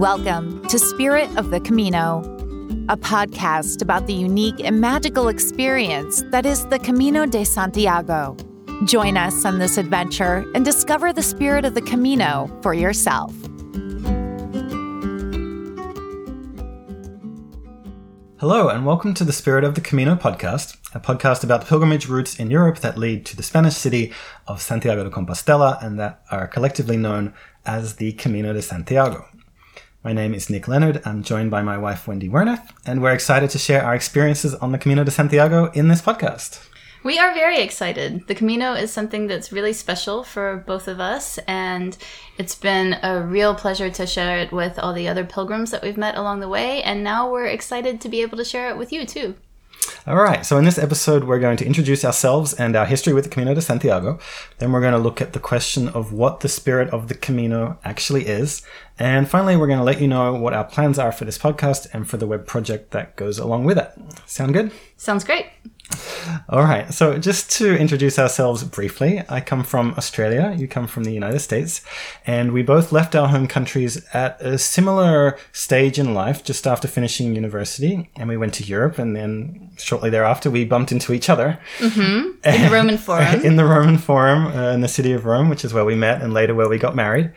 Welcome to Spirit of the Camino, a podcast about the unique and magical experience that is the Camino de Santiago. Join us on this adventure and discover the spirit of the Camino for yourself. Hello, and welcome to the Spirit of the Camino podcast, a podcast about the pilgrimage routes in Europe that lead to the Spanish city of Santiago de Compostela and that are collectively known as the Camino de Santiago. My name is Nick Leonard. I'm joined by my wife, Wendy Werner, and we're excited to share our experiences on the Camino de Santiago in this podcast. We are very excited. The Camino is something that's really special for both of us, and it's been a real pleasure to share it with all the other pilgrims that we've met along the way, and now we're excited to be able to share it with you too. All right, so in this episode, we're going to introduce ourselves and our history with the Camino de Santiago. Then we're going to look at the question of what the spirit of the Camino actually is. And finally, we're going to let you know what our plans are for this podcast and for the web project that goes along with it. Sound good? Sounds great. All right. So, just to introduce ourselves briefly, I come from Australia. You come from the United States. And we both left our home countries at a similar stage in life, just after finishing university. And we went to Europe. And then shortly thereafter, we bumped into each other. Mm-hmm. In the Roman Forum. in the Roman Forum uh, in the city of Rome, which is where we met and later where we got married.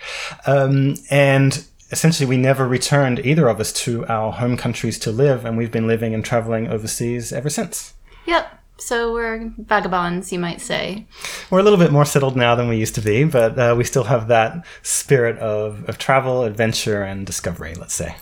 Um, and essentially we never returned either of us to our home countries to live and we've been living and traveling overseas ever since Yep. So we're vagabonds, you might say. we're a little bit more settled now than we used to be but uh, we still have that spirit of, of travel adventure and discovery let's say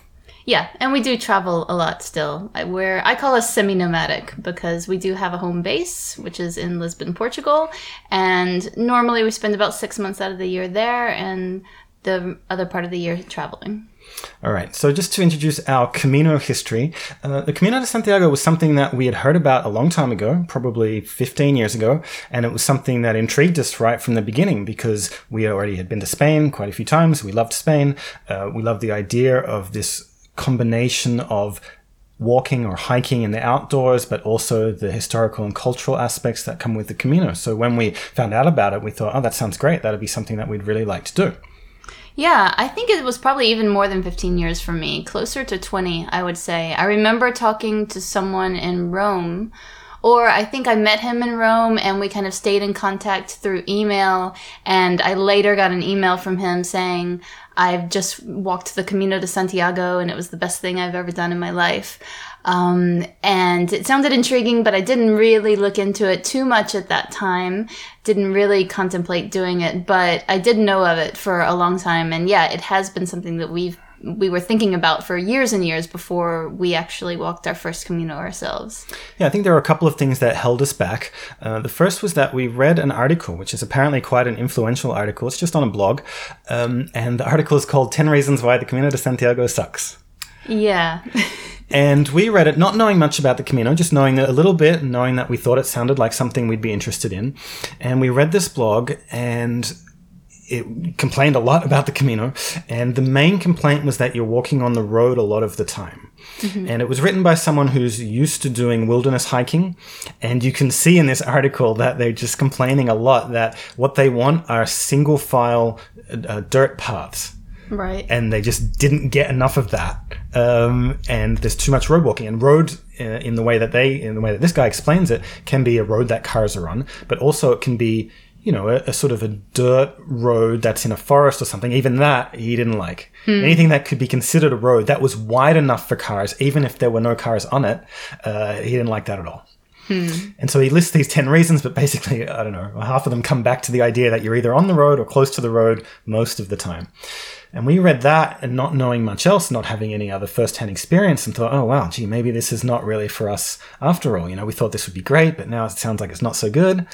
Yeah, and we do travel a lot still. I- We're I call us semi-nomadic because we do have a home base, which is in Lisbon, Portugal, and normally we spend about six months out of the year there, and the other part of the year traveling. All right, so just to introduce our Camino history, uh, the Camino de Santiago was something that we had heard about a long time ago, probably 15 years ago, and it was something that intrigued us right from the beginning because we already had been to Spain quite a few times. We loved Spain. Uh, we loved the idea of this combination of walking or hiking in the outdoors, but also the historical and cultural aspects that come with the Camino. So when we found out about it, we thought, oh, that sounds great. That'd be something that we'd really like to do. Yeah, I think it was probably even more than 15 years for me, closer to 20, I would say. I remember talking to someone in Rome, or I think I met him in Rome and we kind of stayed in contact through email. And I later got an email from him saying, I've just walked the Camino de Santiago and it was the best thing I've ever done in my life. Um, and it sounded intriguing, but I didn't really look into it too much at that time. Didn't really contemplate doing it, but I did know of it for a long time. And yeah, it has been something that we've we were thinking about for years and years before we actually walked our first Camino ourselves. Yeah, I think there were a couple of things that held us back. Uh, the first was that we read an article, which is apparently quite an influential article. It's just on a blog. Um, and the article is called 10 Reasons Why the Camino de Santiago Sucks. Yeah. And we read it not knowing much about the Camino, just knowing a little bit, knowing that we thought it sounded like something we'd be interested in. And we read this blog and it complained a lot about the Camino. And the main complaint was that you're walking on the road a lot of the time. And it was written by someone who's used to doing wilderness hiking. And you can see in this article that they're just complaining a lot that what they want are single file uh, dirt paths right. and they just didn't get enough of that. Um, and there's too much road walking. And road, uh, in the way that they, in the way that this guy explains it, can be a road that cars are on, but also it can be, you know, a, a sort of a dirt road that's in a forest or something. Even that he didn't like. Anything that could be considered a road that was wide enough for cars, even if there were no cars on it, uh, he didn't like that at all. And so he lists these 10 reasons, but basically, I don't know, half of them come back to the idea that you're either on the road or close to the road most of the time. And we read that and not knowing much else, not having any other first hand experience, and thought, oh, wow, gee, maybe this is not really for us after all. You know, we thought this would be great, but now it sounds like it's not so good.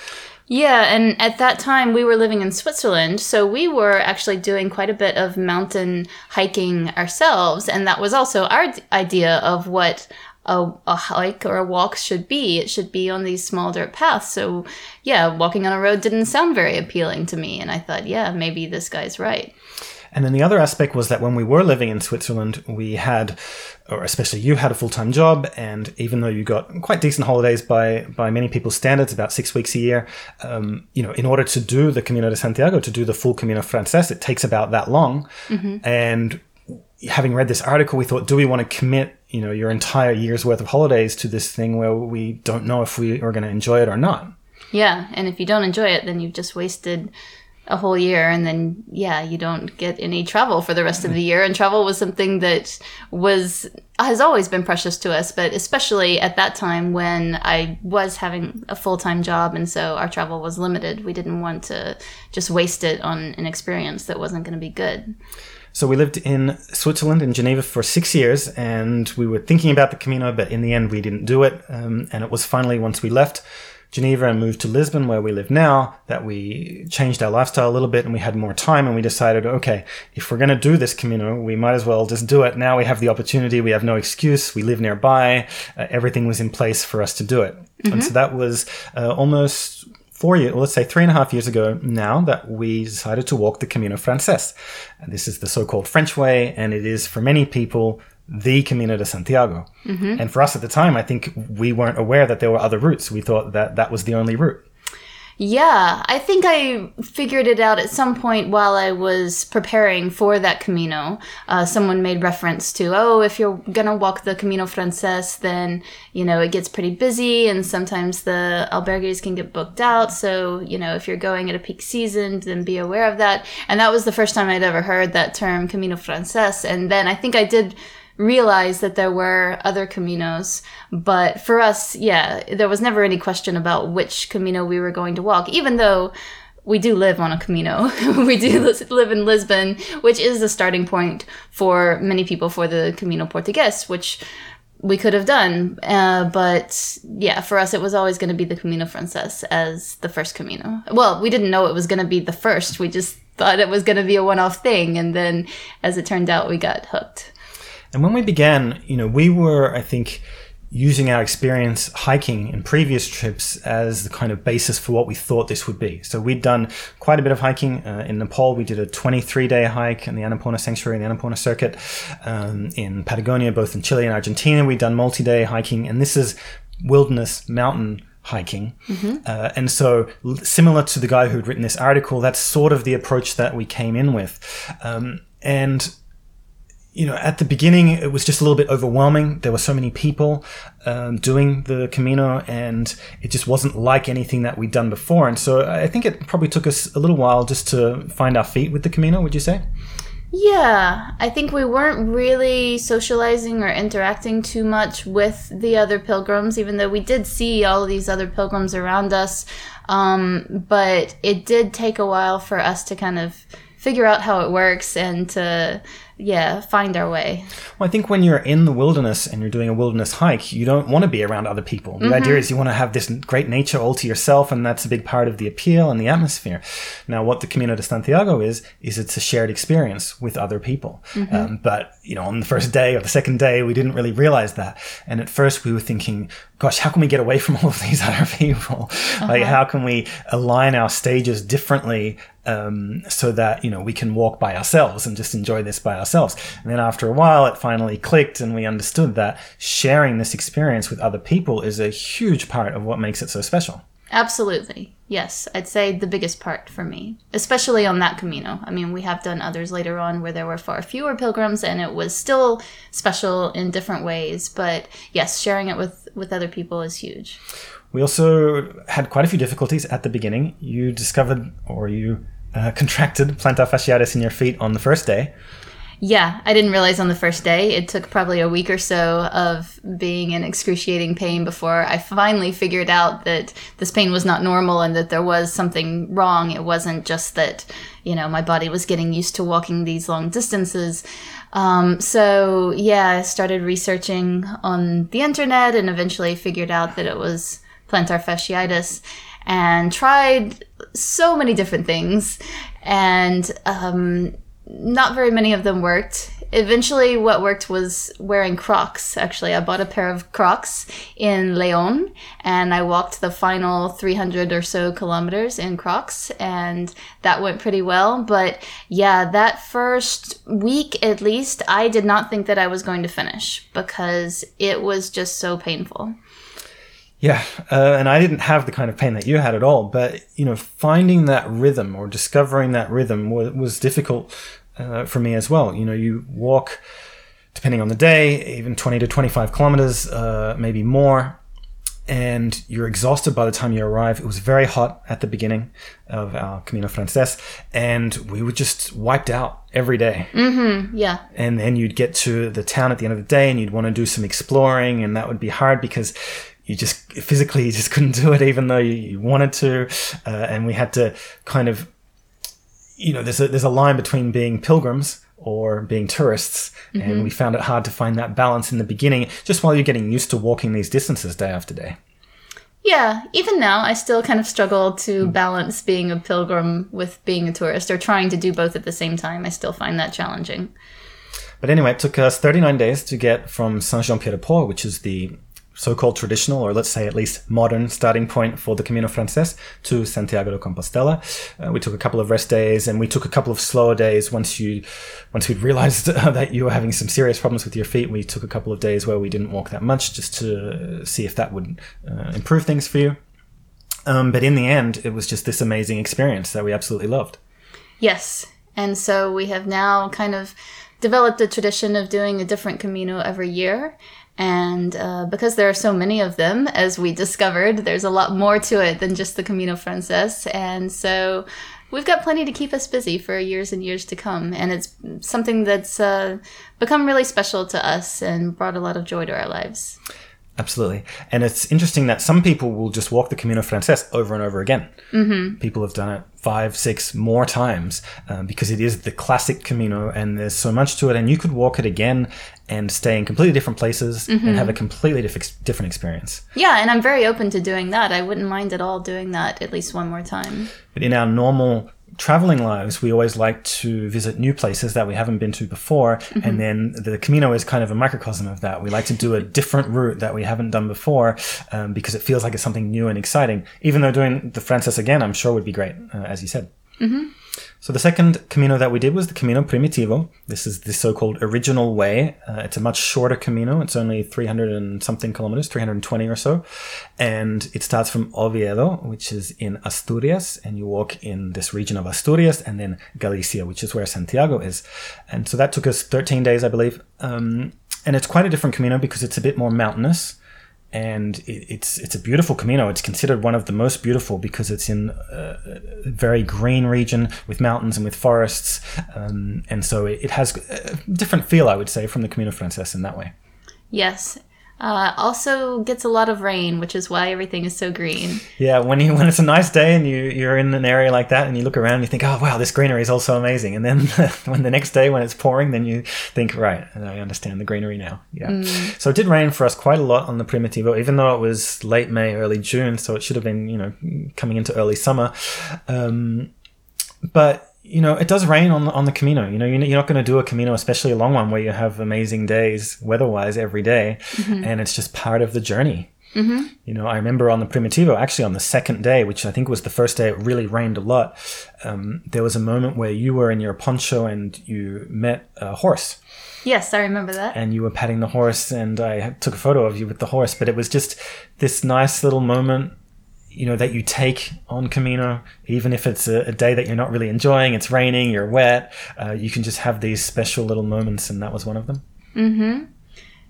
Yeah, and at that time we were living in Switzerland, so we were actually doing quite a bit of mountain hiking ourselves, and that was also our idea of what a, a hike or a walk should be. It should be on these small dirt paths. So, yeah, walking on a road didn't sound very appealing to me, and I thought, yeah, maybe this guy's right. And then the other aspect was that when we were living in Switzerland, we had, or especially you had a full time job, and even though you got quite decent holidays by by many people's standards, about six weeks a year, um, you know, in order to do the Camino de Santiago, to do the full Camino Frances, it takes about that long, and having read this article, we thought, do we want to commit, you know, your entire year's worth of holidays to this thing where we don't know if we are going to enjoy it or not? Yeah, and if you don't enjoy it, then you've just wasted a whole year and then yeah you don't get any travel for the rest of the year and travel was something that was has always been precious to us but especially at that time when i was having a full-time job and so our travel was limited we didn't want to just waste it on an experience that wasn't going to be good so we lived in Switzerland, in Geneva, for six years, and we were thinking about the Camino, but in the end, we didn't do it. Um, and it was finally once we left Geneva and moved to Lisbon, where we live now, that we changed our lifestyle a little bit and we had more time and we decided, okay, if we're going to do this Camino, we might as well just do it. Now we have the opportunity. We have no excuse. We live nearby. Uh, everything was in place for us to do it. Mm-hmm. And so that was uh, almost four years, let's say three and a half years ago now that we decided to walk the Camino Frances. And this is the so-called French way, and it is for many people the Camino de Santiago. Mm-hmm. And for us at the time, I think we weren't aware that there were other routes. We thought that that was the only route. Yeah, I think I figured it out at some point while I was preparing for that Camino. Uh, someone made reference to, oh, if you're gonna walk the Camino Frances, then, you know, it gets pretty busy and sometimes the albergues can get booked out. So, you know, if you're going at a peak season, then be aware of that. And that was the first time I'd ever heard that term Camino Frances. And then I think I did realized that there were other Caminos. But for us, yeah, there was never any question about which Camino we were going to walk, even though we do live on a Camino. we do live in Lisbon, which is the starting point for many people for the Camino Portugues, which we could have done. Uh, but yeah, for us, it was always going to be the Camino Frances as the first Camino. Well, we didn't know it was going to be the first. We just thought it was going to be a one off thing. And then as it turned out, we got hooked. And when we began, you know, we were, I think, using our experience hiking in previous trips as the kind of basis for what we thought this would be. So we'd done quite a bit of hiking uh, in Nepal. We did a 23 day hike in the Annapurna Sanctuary, and the Annapurna Circuit, um, in Patagonia, both in Chile and Argentina. We'd done multi day hiking, and this is wilderness mountain hiking. Mm-hmm. Uh, and so, similar to the guy who'd written this article, that's sort of the approach that we came in with. Um, and you know, at the beginning, it was just a little bit overwhelming. There were so many people um, doing the Camino, and it just wasn't like anything that we'd done before. And so I think it probably took us a little while just to find our feet with the Camino, would you say? Yeah, I think we weren't really socializing or interacting too much with the other pilgrims, even though we did see all of these other pilgrims around us. Um, but it did take a while for us to kind of figure out how it works and to yeah, find our way. Well, I think when you're in the wilderness and you're doing a wilderness hike, you don't want to be around other people. The mm-hmm. idea is you want to have this great nature all to yourself, and that's a big part of the appeal and the atmosphere. Now, what the Camino de Santiago is, is it's a shared experience with other people. Mm-hmm. Um, but, you know, on the first day or the second day, we didn't really realize that. And at first, we were thinking, gosh, how can we get away from all of these other people? Uh-huh. Like, how can we align our stages differently um, so that you know we can walk by ourselves and just enjoy this by ourselves. And then after a while, it finally clicked, and we understood that sharing this experience with other people is a huge part of what makes it so special. Absolutely. Yes, I'd say the biggest part for me, especially on that Camino. I mean, we have done others later on where there were far fewer pilgrims and it was still special in different ways, but yes, sharing it with with other people is huge. We also had quite a few difficulties at the beginning. You discovered or you uh, contracted plantar fasciitis in your feet on the first day. Yeah, I didn't realize on the first day. It took probably a week or so of being in excruciating pain before I finally figured out that this pain was not normal and that there was something wrong. It wasn't just that, you know, my body was getting used to walking these long distances. Um, so, yeah, I started researching on the internet and eventually figured out that it was plantar fasciitis and tried so many different things, and um, not very many of them worked. Eventually, what worked was wearing Crocs. Actually, I bought a pair of Crocs in Leon, and I walked the final 300 or so kilometers in Crocs, and that went pretty well. But yeah, that first week at least, I did not think that I was going to finish because it was just so painful. Yeah, uh, and I didn't have the kind of pain that you had at all. But you know, finding that rhythm or discovering that rhythm was, was difficult uh, for me as well. You know, you walk, depending on the day, even 20 to 25 kilometers, uh, maybe more, and you're exhausted by the time you arrive. It was very hot at the beginning of our Camino Frances, and we were just wiped out every day. Yeah. And then you'd get to the town at the end of the day, and you'd want to do some exploring, and that would be hard because you just physically you just couldn't do it, even though you, you wanted to. Uh, and we had to kind of, you know, there's a there's a line between being pilgrims or being tourists, and we found it hard to find that balance in the beginning, just while you're getting used to walking these distances day after day. Yeah, even now, I still kind of struggle to balance being a pilgrim with being a tourist or trying to do both at the same time. I still find that challenging. But anyway, it took us 39 days to get from Saint Jean Pied de Port, which is the so called traditional, or let's say at least modern starting point for the Camino Frances, to Santiago de Compostela. Uh, we took a couple of rest days and we took a couple of slower days once you once we'd realized uh, that you were having some serious problems with your feet. We took a couple of days where we didn't walk that much just to see if that would uh, improve things for you. Um, but in the end, it was just this amazing experience that we absolutely loved. Yes. And so we have now kind of developed a tradition of doing a different Camino every year. And uh, because there are so many of them, as we discovered, there's a lot more to it than just the Camino Frances. And so we've got plenty to keep us busy for years and years to come. And it's something that's uh, become really special to us and brought a lot of joy to our lives. Absolutely. And it's interesting that some people will just walk the Camino Frances over and over again. Mm-hmm. People have done it five, six more times um, because it is the classic Camino and there's so much to it. And you could walk it again and stay in completely different places and have a completely diff- different experience. Yeah, and I'm very open to doing that. I wouldn't mind at all doing that at least one more time. But in our normal traveling lives, we always like to visit new places that we haven't been to before. And then the Camino is kind of a microcosm of that. We like to do a different route that we haven't done before um, because it feels like it's something new and exciting. Even though doing the Frances again, I'm sure would be great, uh, as you said. So the second Camino that we did was the Camino Primitivo. This is the so-called original way. Uh, it's a much shorter Camino. It's only 300 and something kilometers, 320 or so. And it starts from Oviedo, which is in Asturias, and you walk in this region of Asturias and then Galicia, which is where Santiago is. And so that took us 13 days, I believe. Um, and it's quite a different Camino because it's a bit more mountainous and it, it's it's a beautiful Camino. It's considered one of the most beautiful because it's in a a very green region with mountains and with forests, um, and so it has a different feel, I would say, from the Camino Frances in that way. Yes. Uh, also gets a lot of rain, which is why everything is so green. Yeah, when you when it's a nice day and you you're in an area like that and you look around, and you think, oh wow, this greenery is also amazing, and then when the next day when it's pouring, then you think, right, I understand the greenery now. Yeah. So it did rain for us quite a lot on the Primitivo, even though it was late May, early June, so it should have been you know coming into early summer. Um, but you know, it does rain on the, on the Camino. You know, you're not going to do a Camino, especially a long one where you have amazing days weather-wise every day, and it's just part of the journey. You know, I remember on the Primitivo, actually on the second day, which I think was the first day it really rained a lot, um, there was a moment where you were in your poncho and you met a horse Yes, I remember that. and you were patting the horse and I took a photo of you with the horse, but it was just this nice little moment you know that you take on Camino, even if it's a, a day that you're not really enjoying, it's raining, you're wet, uh, you can just have these special little moments, and that was one of them.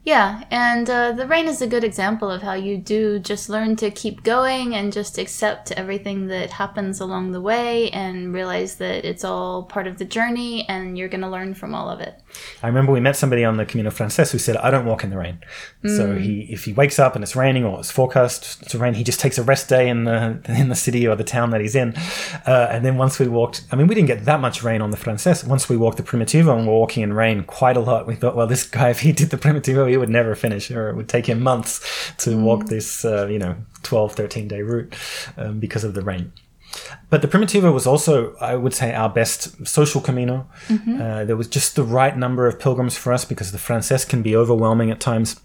Yeah, and uh, the rain is a good example of how you do just learn to keep going and just accept everything that happens along the way and realize that it's all part of the journey and you're going to learn from all of it. I remember we met somebody on the Camino Frances who said, "I don't walk in the rain." So he, if he wakes up and it's raining or it's forecast to rain, he just takes a rest day in the in the city or the town that he's in. Uh, and then once we walked, I mean, we didn't get that much rain on the Frances. Once we walked the Primitivo and we're walking in rain quite a lot, we thought, well, this guy, if he did the Primitivo, he would never finish, or it would take him months to walk this, uh, you know, 12, 13 day route um, because of the rain. But the Primitivo was also, I would say, our best social Camino. Uh, there was just the right number of pilgrims for us because the Frances can be overwhelming at times.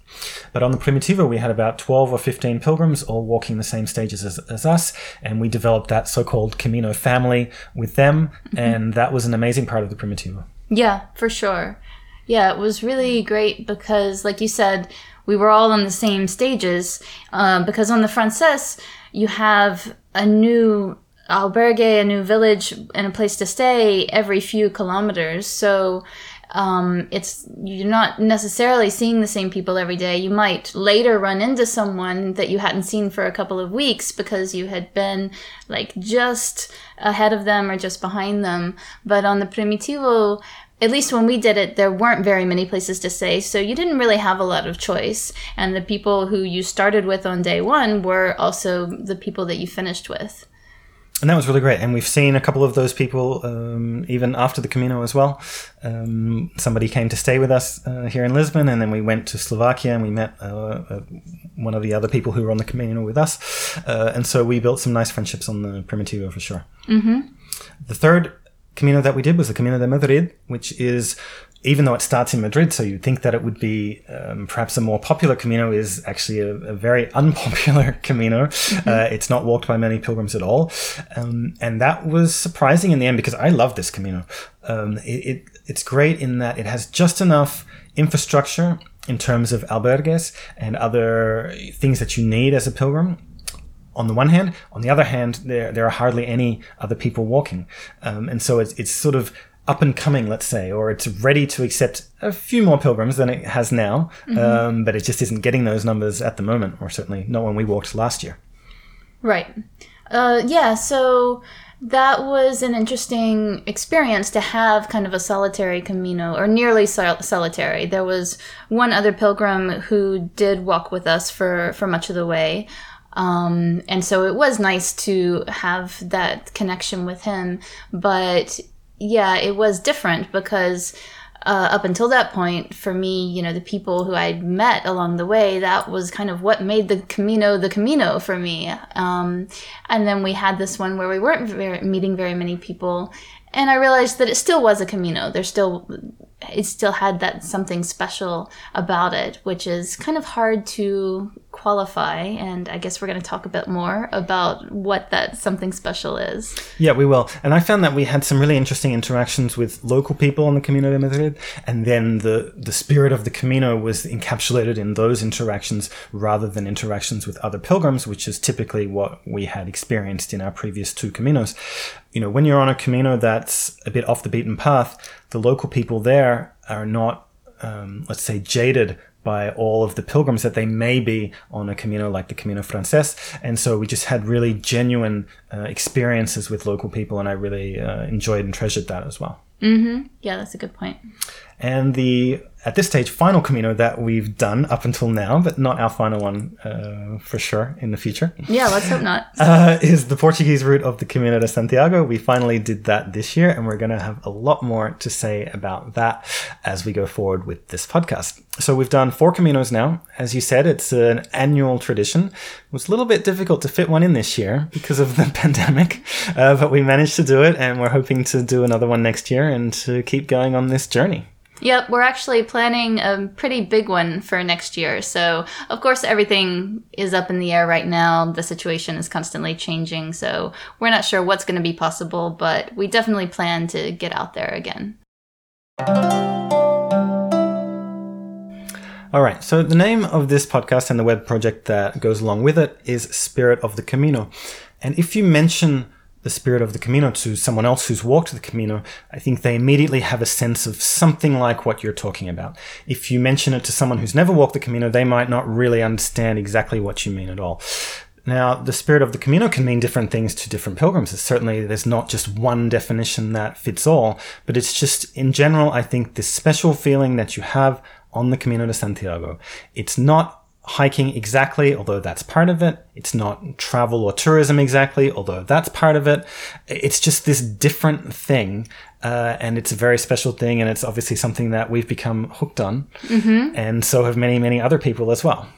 But on the Primitivo, we had about 12 or 15 pilgrims all walking the same stages as, as us, and we developed that so called Camino family with them, and that was an amazing part of the Primitivo. Yeah, for sure. Yeah, it was really great because, like you said, we were all on the same stages. Um, because on the Frances, you have a new albergue, a new village, and a place to stay every few kilometers. So um, it's you're not necessarily seeing the same people every day. You might later run into someone that you hadn't seen for a couple of weeks because you had been like just ahead of them or just behind them. But on the Primitivo, at least when we did it, there weren't very many places to stay, so you didn't really have a lot of choice. And the people who you started with on day one were also the people that you finished with. And that was really great. And we've seen a couple of those people um, even after the Camino as well. Um, somebody came to stay with us uh, here in Lisbon, and then we went to Slovakia and we met uh, uh, one of the other people who were on the Camino with us. Uh, and so we built some nice friendships on the Primitivo for sure. Mm-hmm. The third Camino that we did was the Camino de Madrid, which is even though it starts in Madrid, so you'd think that it would be um, perhaps a more popular Camino, is actually a, a very unpopular Camino. Mm-hmm. Uh, it's not walked by many pilgrims at all, um, and that was surprising in the end because I love this Camino. Um, it, it, it's great in that it has just enough infrastructure in terms of albergues and other things that you need as a pilgrim on the one hand. On the other hand, there there are hardly any other people walking, um, and so it's it's sort of up and coming, let's say, or it's ready to accept a few more pilgrims than it has now, mm-hmm. um, but it just isn't getting those numbers at the moment, or certainly not when we walked last year. Right. Uh, yeah. So that was an interesting experience to have kind of a solitary Camino, or nearly sol- solitary. There was one other pilgrim who did walk with us for for much of the way. Um, and so it was nice to have that connection with him. But yeah, it was different because uh, up until that point, for me, you know, the people who I'd met along the way, that was kind of what made the Camino the Camino for me. Um, and then we had this one where we weren't very, meeting very many people. And I realized that it still was a Camino. There still it still had that something special about it, which is kind of hard to qualify. And I guess we're going to talk a bit more about what that something special is. Yeah, we will. And I found that we had some really interesting interactions with local people on the Camino de Madrid, and then the the spirit of the Camino was encapsulated in those interactions rather than interactions with other pilgrims, which is typically what we had experienced in our previous two Caminos. You know, when you're on a Camino that's a bit off the beaten path the local people there are not, um, let's say, jaded by all of the pilgrims that they may be on a Camino like the Camino Frances. And so we just had really genuine uh, experiences with local people, and I really uh, enjoyed and treasured that as well. Mm-hmm. Yeah, that's a good point. And the at this stage final Camino that we've done up until now, but not our final one uh, for sure in the future. Yeah, let's hope not. Uh, is the Portuguese route of the Camino de Santiago. We finally did that this year, and we're going to have a lot more to say about that as we go forward with this podcast. So we've done four Caminos now. As you said, it's an annual tradition. It was a little bit difficult to fit one in this year because of the pandemic, uh, but we managed to do it, and we're hoping to do another one next year and to keep going on this journey. Yep, we're actually planning a pretty big one for next year. So, of course, everything is up in the air right now. The situation is constantly changing. So, we're not sure what's going to be possible, but we definitely plan to get out there again. All right, so the name of this podcast and the web project that goes along with it is Spirit of the Camino. And if you mention the spirit of the Camino to someone else who's walked the Camino, I think they immediately have a sense of something like what you're talking about. If you mention it to someone who's never walked the Camino, they might not really understand exactly what you mean at all. Now, the spirit of the Camino can mean different things to different pilgrims. certainly, there's not just one definition that fits all, but it's just, in general, I think this special feeling that you have on the Camino de Santiago. It's not hiking exactly, although that's part of it. It's not travel or tourism exactly, although that's part of it. It's just this different thing. Uh, and it's a very special thing. And it's obviously something that we've become hooked on. Mm-hmm. And so have many, many other people as well.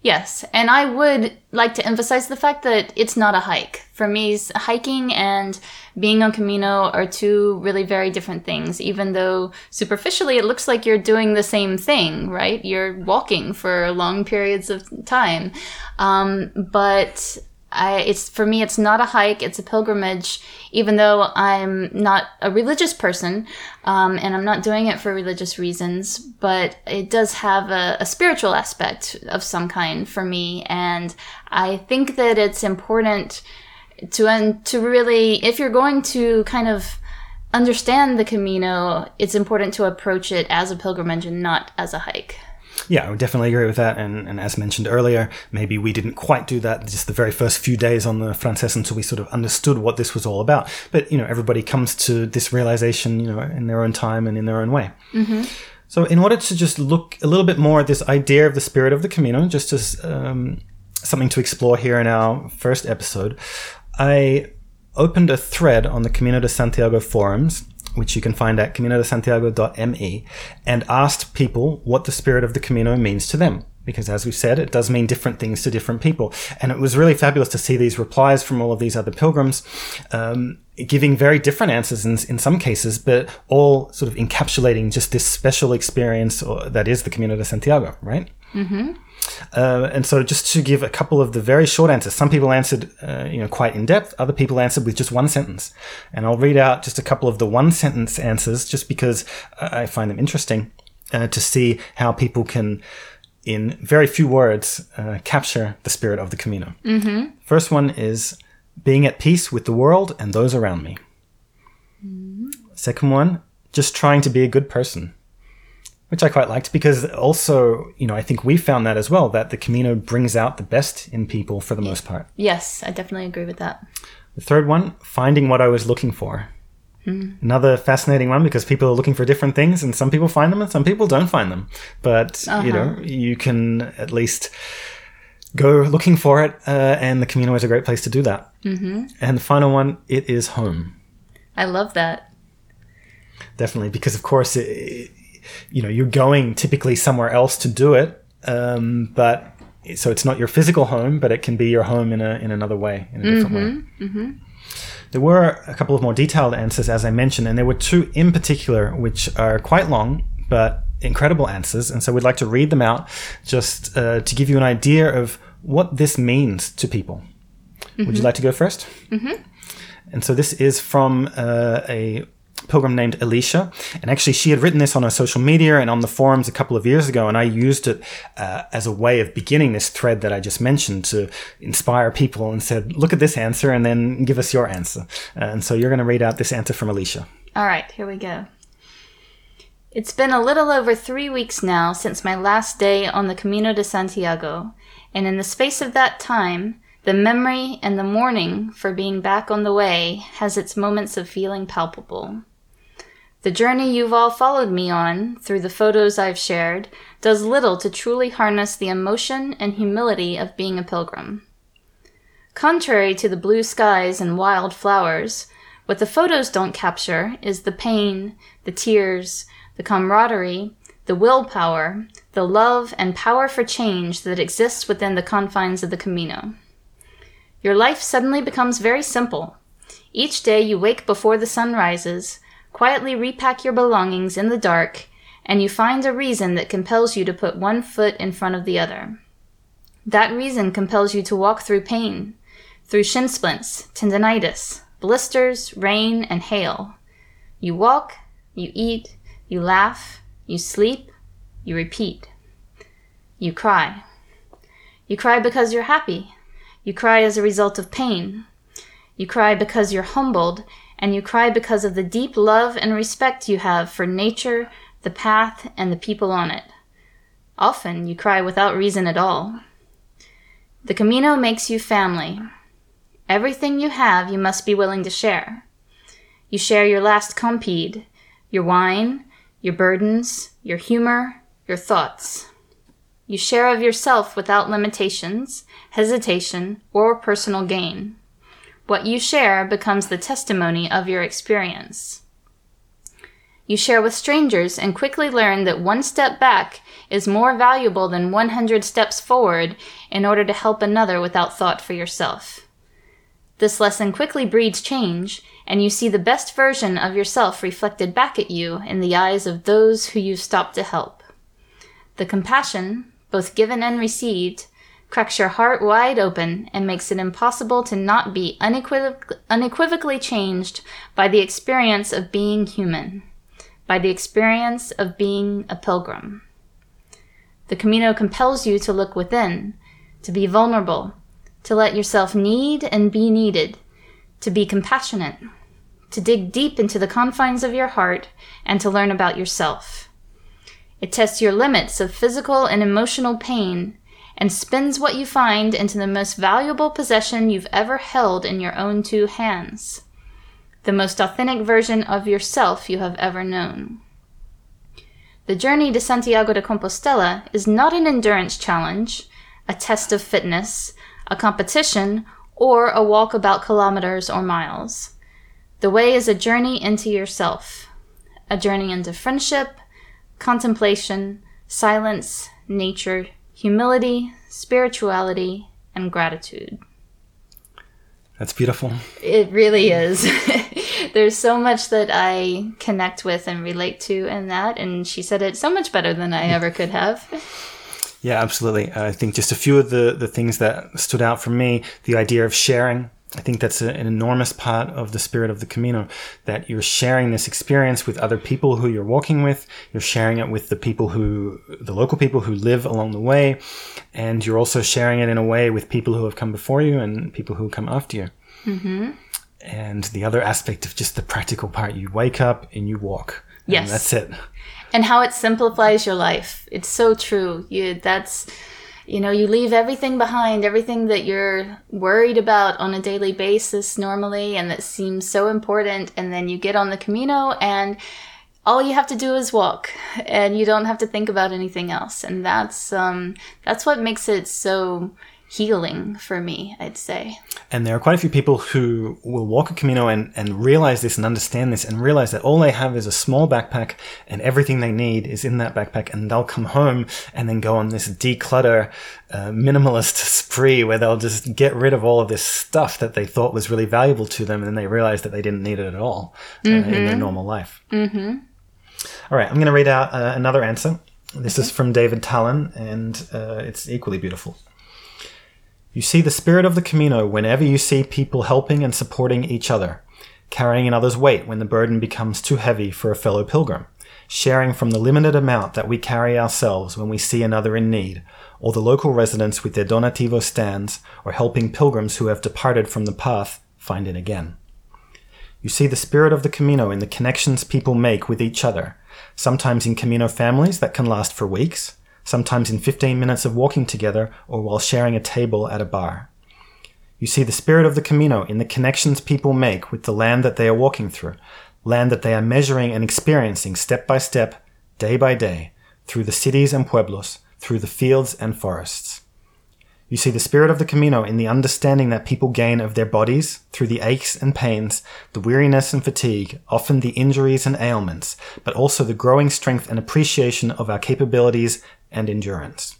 Yes, and I would like to emphasize the fact that it's not a hike. For me, hiking and being on Camino are two really very different things, even though superficially it looks like you're doing the same thing, right? You're walking for long periods of time. Um, but I, it's for me, it's not a hike; it's a pilgrimage. Even though I'm not a religious person, um, and I'm not doing it for religious reasons, but it does have a, a spiritual aspect of some kind for me, and I think that it's important to and to really if you're going to kind of understand the Camino, it's important to approach it as a pilgrimage and not as a hike. Yeah, I would definitely agree with that. And, and as mentioned earlier, maybe we didn't quite do that just the very first few days on the Frances until we sort of understood what this was all about. But, you know, everybody comes to this realization, you know, in their own time and in their own way. Mm-hmm. So, in order to just look a little bit more at this idea of the spirit of the Camino, just as um, something to explore here in our first episode, I opened a thread on the Camino de Santiago forums which you can find at caminodesantiago.me, and asked people what the spirit of the Camino means to them. Because as we said, it does mean different things to different people. And it was really fabulous to see these replies from all of these other pilgrims, um, giving very different answers in, in some cases, but all sort of encapsulating just this special experience that is the Camino de Santiago, right? Mm-hmm. Uh, and so, just to give a couple of the very short answers, some people answered, uh, you know, quite in depth. Other people answered with just one sentence. And I'll read out just a couple of the one sentence answers, just because I find them interesting uh, to see how people can, in very few words, uh, capture the spirit of the Camino. Mm-hmm. First one is being at peace with the world and those around me. Mm-hmm. Second one, just trying to be a good person which I quite liked because also, you know, I think we found that as well that the Camino brings out the best in people for the most part. Yes, I definitely agree with that. The third one, finding what I was looking for. Hmm. Another fascinating one because people are looking for different things and some people find them and some people don't find them. But, uh-huh. you know, you can at least go looking for it uh, and the Camino is a great place to do that. Mm-hmm. And the final one, it is home. I love that. Definitely, because of course it, you know you're going typically somewhere else to do it um, but so it's not your physical home but it can be your home in a in another way in a different mm-hmm, way mm-hmm. there were a couple of more detailed answers as i mentioned and there were two in particular which are quite long but incredible answers and so we'd like to read them out just uh, to give you an idea of what this means to people mm-hmm. would you mm-hmm. like to go 1st mm-hmm. and so this is from uh, a pilgrim named Alicia. And actually, she had written this on her social media and on the forums a couple of years ago. And I used it uh, as a way of beginning this thread that I just mentioned to inspire people and said, look at this answer and then give us your answer. and so you're going to read out this answer from Alicia. All right, here we go. It's been a little over three weeks now since my last day on the Camino de Santiago. And in the space of that time, the memory and the mourning for being back on the way has its moments of feeling palpable. The journey you've all followed me on, through the photos I've shared, does little to truly harness the emotion and humility of being a pilgrim. Contrary to the blue skies and wild flowers, what the photos don't capture is the pain, the tears, the camaraderie, the willpower, the love and power for change that exists within the confines of the Camino. Your life suddenly becomes very simple. Each day you wake before the sun rises, quietly repack your belongings in the dark, and you find a reason that compels you to put one foot in front of the other. That reason compels you to walk through pain, through shin splints, tendonitis, blisters, rain, and hail. You walk, you eat, you laugh, you sleep, you repeat. You cry. You cry because you're happy. You cry as a result of pain. You cry because you're humbled and you cry because of the deep love and respect you have for nature, the path, and the people on it. Often you cry without reason at all. The Camino makes you family. Everything you have you must be willing to share. You share your last Compeed, your wine, your burdens, your humor, your thoughts. You share of yourself without limitations, hesitation, or personal gain. What you share becomes the testimony of your experience. You share with strangers and quickly learn that one step back is more valuable than 100 steps forward in order to help another without thought for yourself. This lesson quickly breeds change, and you see the best version of yourself reflected back at you in the eyes of those who you stopped to help. The compassion, both given and received, cracks your heart wide open and makes it impossible to not be unequivoc- unequivocally changed by the experience of being human, by the experience of being a pilgrim. The Camino compels you to look within, to be vulnerable, to let yourself need and be needed, to be compassionate, to dig deep into the confines of your heart, and to learn about yourself. It tests your limits of physical and emotional pain and spins what you find into the most valuable possession you've ever held in your own two hands the most authentic version of yourself you have ever known. The journey to Santiago de Compostela is not an endurance challenge, a test of fitness, a competition, or a walk about kilometers or miles. The way is a journey into yourself, a journey into friendship, contemplation, silence, nature, humility, spirituality, and gratitude. That's beautiful. It really is. There's so much that I connect with and relate to in that, and she said it so much better than I ever could have. Yeah, absolutely. I think just a few of the, the things that stood out for me the idea of sharing, I think that's a, an enormous part of the spirit of the Camino, that you're sharing this experience with other people who you're walking with. You're sharing it with the people who, the local people who live along the way. And you're also sharing it in a way with people who have come before you and people who come after you. Mm-hmm. And the other aspect of just the practical part, you wake up and you walk. Yes. that's it. And how it simplifies your life. It's so true. You, that's, you know, you leave everything behind, everything that you're worried about on a daily basis normally and that seems so important. And then you get on the Camino and all you have to do is walk and you don't have to think about anything else. And that's, um, that's what makes it so healing for me, I'd say. And there are quite a few people who will walk a Camino and, and realize this and understand this and realize that all they have is a small backpack and everything they need is in that backpack. And they'll come home and then go on this declutter, uh, minimalist spree where they'll just get rid of all of this stuff that they thought was really valuable to them. And then they realize that they didn't need it at all uh, mm-hmm. in their normal life. Mm-hmm. All right, I'm going to read out uh, another answer. This okay. is from David Talon, and uh, it's equally beautiful. You see the spirit of the Camino whenever you see people helping and supporting each other, carrying another's weight when the burden becomes too heavy for a fellow pilgrim, sharing from the limited amount that we carry ourselves when we see another in need, or the local residents with their donativo stands, or helping pilgrims who have departed from the path find it again. You see the spirit of the Camino in the connections people make with each other, sometimes in Camino families that can last for weeks, sometimes in 15 minutes of walking together or while sharing a table at a bar. You see the spirit of the Camino in the connections people make with the land that they are walking through, land that they are measuring and experiencing step by step, day by day, through the cities and pueblos, through the fields and forests. You see the spirit of the Camino in the understanding that people gain of their bodies through the aches and pains, the weariness and fatigue, often the injuries and ailments, but also the growing strength and appreciation of our capabilities and endurance.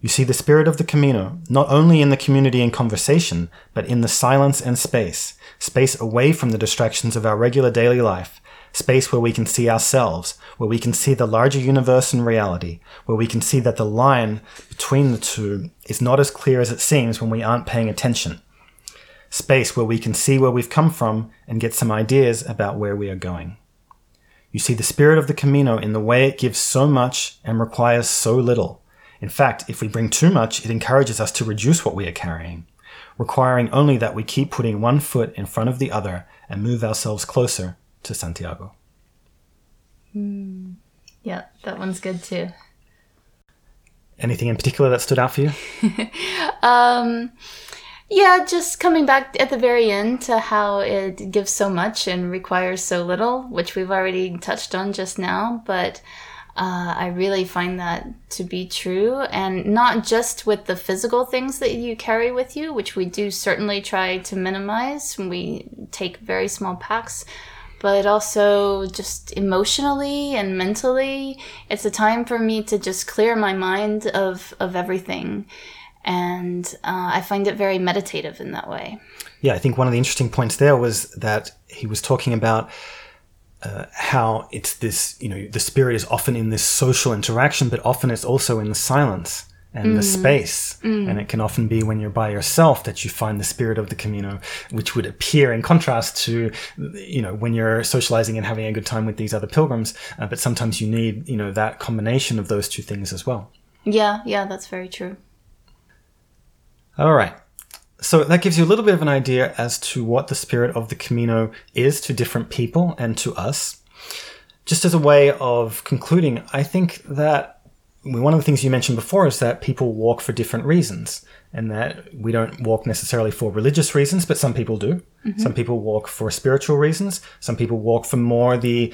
You see the spirit of the Camino not only in the community and conversation, but in the silence and space, space away from the distractions of our regular daily life, space where we can see ourselves, where we can see the larger universe and reality, where we can see that the line between the two is not as clear as it seems when we aren't paying attention. Space where we can see where we've come from and get some ideas about where we are going. You see the spirit of the Camino in the way it gives so much and requires so little. In fact, if we bring too much, it encourages us to reduce what we are carrying, requiring only that we keep putting one foot in front of the other and move ourselves closer to Santiago. Mm. Yeah, that one's good too. Anything in particular that stood out for you? um, yeah, just coming back at the very end to how it gives so much and requires so little, which we've already touched on just now, but uh, I really find that to be true. And not just with the physical things that you carry with you, which we do certainly try to minimize we take very small packs, but also just emotionally and mentally. It's a time for me to just clear my mind of, of everything and uh, I find it very meditative in that way. Yeah, I think one of the interesting points there was that he was talking about uh, how it's this, you know, the spirit is often in this social interaction, but often it's also in the silence and mm. the space. Mm. And it can often be when you're by yourself that you find the spirit of the Camino, which would appear in contrast to, you know, when you're socializing and having a good time with these other pilgrims. Uh, but sometimes you need, you know, that combination of those two things as well. Yeah, yeah, that's very true. All right. So that gives you a little bit of an idea as to what the spirit of the Camino is to different people and to us. Just as a way of concluding, I think that one of the things you mentioned before is that people walk for different reasons and that we don't walk necessarily for religious reasons, but some people do. Mm-hmm. Some people walk for spiritual reasons. Some people walk for more the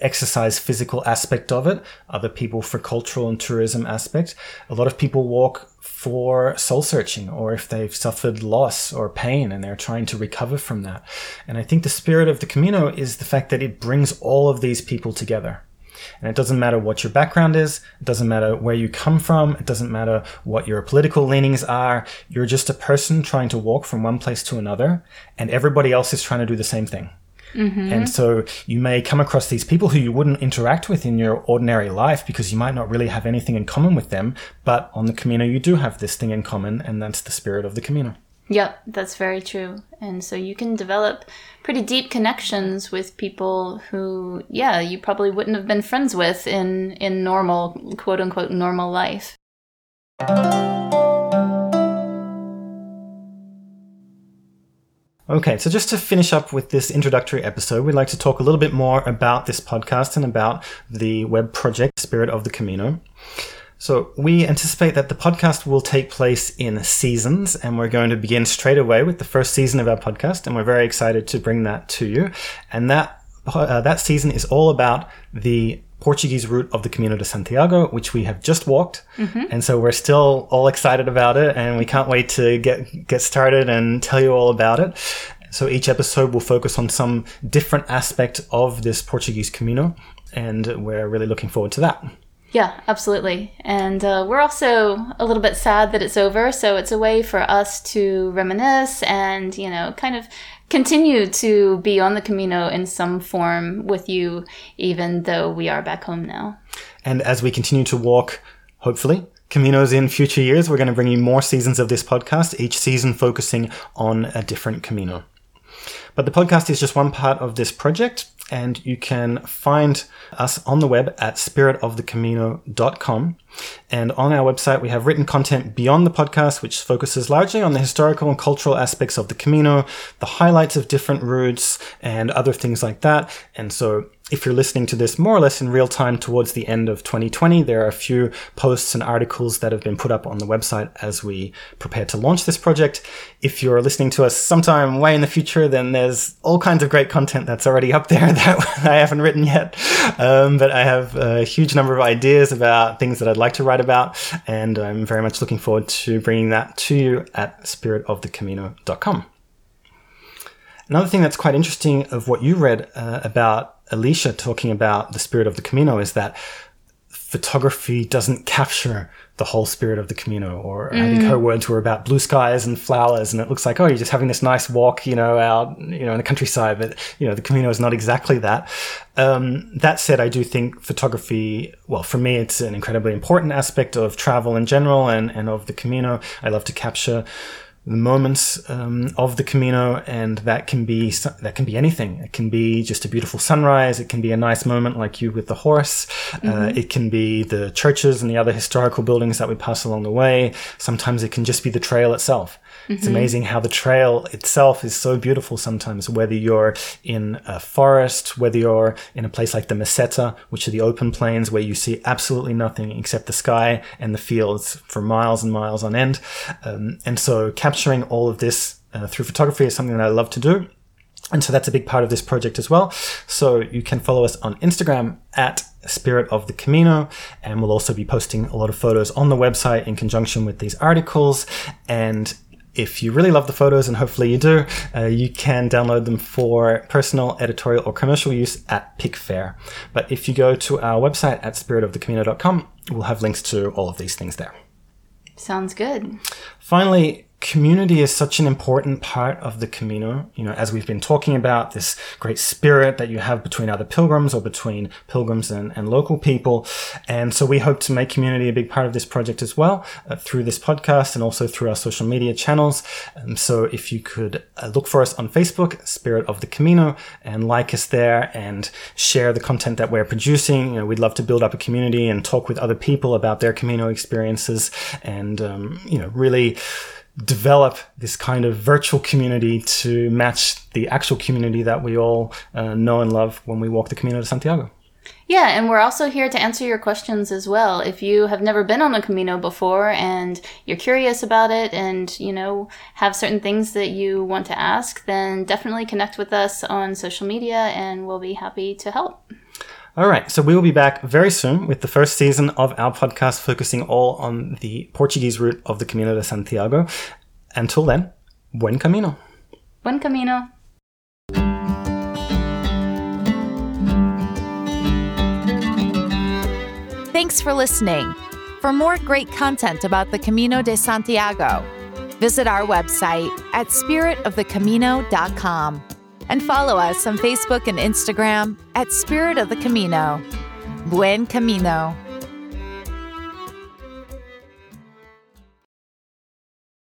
exercise physical aspect of it. Other people for cultural and tourism aspect. A lot of people walk for soul searching or if they've suffered loss or pain and they're trying to recover from that. And I think the spirit of the Camino is the fact that it brings all of these people together. And it doesn't matter what your background is, it doesn't matter where you come from, it doesn't matter what your political leanings are. You're just a person trying to walk from one place to another, and everybody else is trying to do the same thing. Mm-hmm. And so you may come across these people who you wouldn't interact with in your ordinary life because you might not really have anything in common with them. But on the Camino, you do have this thing in common, and that's the spirit of the Camino. Yep, that's very true. And so you can develop pretty deep connections with people who, yeah, you probably wouldn't have been friends with in, in normal, quote unquote, normal life. Okay, so just to finish up with this introductory episode, we'd like to talk a little bit more about this podcast and about the web project Spirit of the Camino. So we anticipate that the podcast will take place in seasons, and we're going to begin straight away with the first season of our podcast, and we're very excited to bring that to you. And that uh, that season is all about the Portuguese route of the Camino de Santiago, which we have just walked, mm-hmm. and so we're still all excited about it, and we can't wait to get get started and tell you all about it. So each episode will focus on some different aspect of this Portuguese Camino, and we're really looking forward to that. Yeah, absolutely. And uh, we're also a little bit sad that it's over. So it's a way for us to reminisce and, you know, kind of continue to be on the Camino in some form with you, even though we are back home now. And as we continue to walk, hopefully, Caminos in future years, we're going to bring you more seasons of this podcast, each season focusing on a different Camino. But the podcast is just one part of this project and you can find us on the web at spiritofthecamino.com. And on our website, we have written content beyond the podcast, which focuses largely on the historical and cultural aspects of the Camino, the highlights of different routes, and other things like that. And so if you're listening to this more or less in real time towards the end of 2020, there are a few posts and articles that have been put up on the website as we prepare to launch this project. If you're listening to us sometime way in the future, then there's all kinds of great content that's already up there that I haven't written yet. Um, but I have a huge number of ideas about things that I'd like to write about, and I'm very much looking forward to bringing that to you at spiritofthecamino.com. Another thing that's quite interesting of what you read uh, about Alicia talking about the spirit of the Camino is that photography doesn't capture the whole spirit of the Camino. Or mm. I think her words were about blue skies and flowers, and it looks like oh, you're just having this nice walk, you know, out you know in the countryside. But you know, the Camino is not exactly that. Um, that said, I do think photography. Well, for me, it's an incredibly important aspect of travel in general and and of the Camino. I love to capture the moments um, of the Camino, and that can be that can be anything. It can be just a beautiful sunrise. It can be a nice moment like you with the horse. Uh, mm-hmm. Uh, it can be the churches and the other historical buildings that we pass along the way. Sometimes it can just be the trail itself. Mm-hmm. It's amazing how the trail itself is so beautiful sometimes, whether you're in a forest, whether you're in a place like the Meseta, which are the open plains where you see absolutely nothing except the sky and the fields for miles and miles on end. Um, and so capturing all of this uh, through photography is something that I love to do. And so that's a big part of this project as well. So you can follow us on Instagram at Spirit of the Camino, and we'll also be posting a lot of photos on the website in conjunction with these articles. And if you really love the photos, and hopefully you do, uh, you can download them for personal, editorial, or commercial use at Picfair. But if you go to our website at spiritofthecamino.com, we'll have links to all of these things there. Sounds good. Finally, community is such an important part of the Camino. You know, as we've been talking about, this great spirit that you have between other pilgrims or between pilgrims and, and local people. And so we hope to make community a big part of this project as well uh, through this podcast and also through our social media channels. Um, so if you could uh, look for us on Facebook, Spirit of the Camino, and like us there and share the content that we're producing. You know, we'd love to build up a community and talk with other people about their Camino experiences and, um, you know, really develop this kind of virtual community to match the actual community that we all uh, know and love when we walk the Camino de Santiago. Yeah, and we're also here to answer your questions as well. If you have never been on a Camino before and you're curious about it and, you know, have certain things that you want to ask, then definitely connect with us on social media and we'll be happy to help. All right, so we will be back very soon with the first season of our podcast focusing all on the Portuguese route of the Camino de Santiago. Until then, buen camino. Buen Camino. Thanks for listening. For more great content about the Camino de Santiago, visit our website at spiritofthecamino.com and follow us on Facebook and Instagram at Spirit of the Camino. Buen Camino.